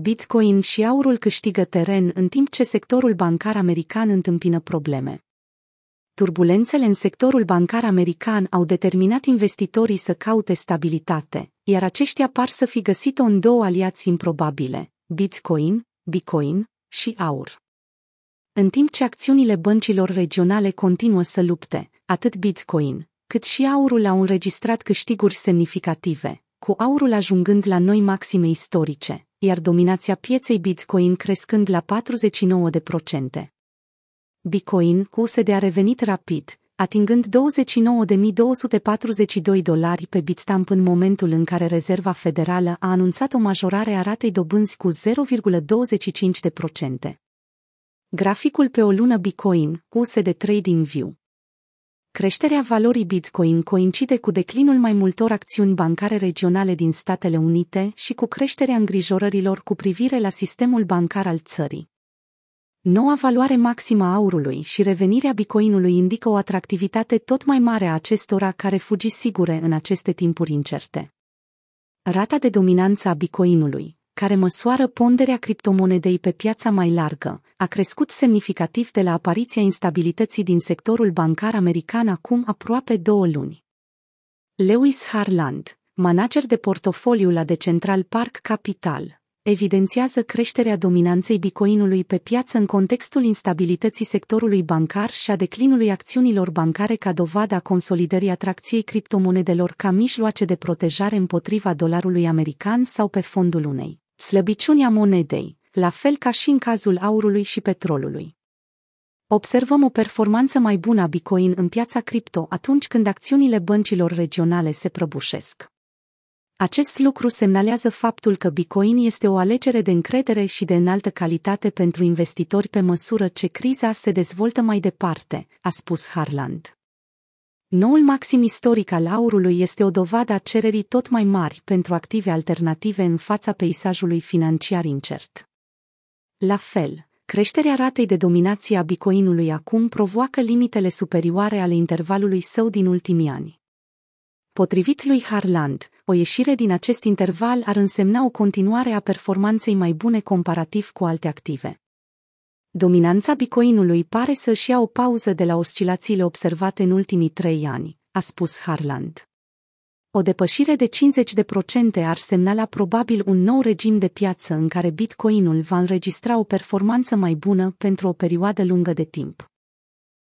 Bitcoin și aurul câștigă teren în timp ce sectorul bancar american întâmpină probleme. Turbulențele în sectorul bancar american au determinat investitorii să caute stabilitate, iar aceștia par să fi găsit-o în două aliați improbabile, Bitcoin, Bitcoin și aur. În timp ce acțiunile băncilor regionale continuă să lupte, atât Bitcoin, cât și aurul au înregistrat câștiguri semnificative, cu aurul ajungând la noi maxime istorice, iar dominația pieței Bitcoin crescând la 49%. Bitcoin, cu USD a revenit rapid, atingând 29.242 dolari pe Bitstamp în momentul în care Rezerva Federală a anunțat o majorare a ratei dobânzi cu 0,25%. Graficul pe o lună Bitcoin, USD Trading View. Creșterea valorii Bitcoin coincide cu declinul mai multor acțiuni bancare regionale din Statele Unite și cu creșterea îngrijorărilor cu privire la sistemul bancar al țării. Noua valoare maximă a aurului și revenirea bitcoinului indică o atractivitate tot mai mare a acestora care fugi sigure în aceste timpuri incerte. Rata de dominanță a bitcoinului, care măsoară ponderea criptomonedei pe piața mai largă, a crescut semnificativ de la apariția instabilității din sectorul bancar american acum aproape două luni. Lewis Harland, manager de portofoliu la Decentral Park Capital, evidențiază creșterea dominanței bitcoinului pe piață în contextul instabilității sectorului bancar și a declinului acțiunilor bancare ca dovada consolidării atracției criptomonedelor ca mijloace de protejare împotriva dolarului american sau pe fondul unei slăbiciuni a monedei, la fel ca și în cazul aurului și petrolului. Observăm o performanță mai bună a Bitcoin în piața cripto atunci când acțiunile băncilor regionale se prăbușesc. Acest lucru semnalează faptul că Bitcoin este o alegere de încredere și de înaltă calitate pentru investitori pe măsură ce criza se dezvoltă mai departe, a spus Harland. Noul maxim istoric al aurului este o dovadă a cererii tot mai mari pentru active alternative în fața peisajului financiar incert. La fel, creșterea ratei de dominație a bitcoinului acum provoacă limitele superioare ale intervalului său din ultimii ani. Potrivit lui Harland, o ieșire din acest interval ar însemna o continuare a performanței mai bune comparativ cu alte active. Dominanța bitcoinului pare să-și ia o pauză de la oscilațiile observate în ultimii trei ani, a spus Harland. O depășire de 50% ar semna la probabil un nou regim de piață în care bitcoinul va înregistra o performanță mai bună pentru o perioadă lungă de timp.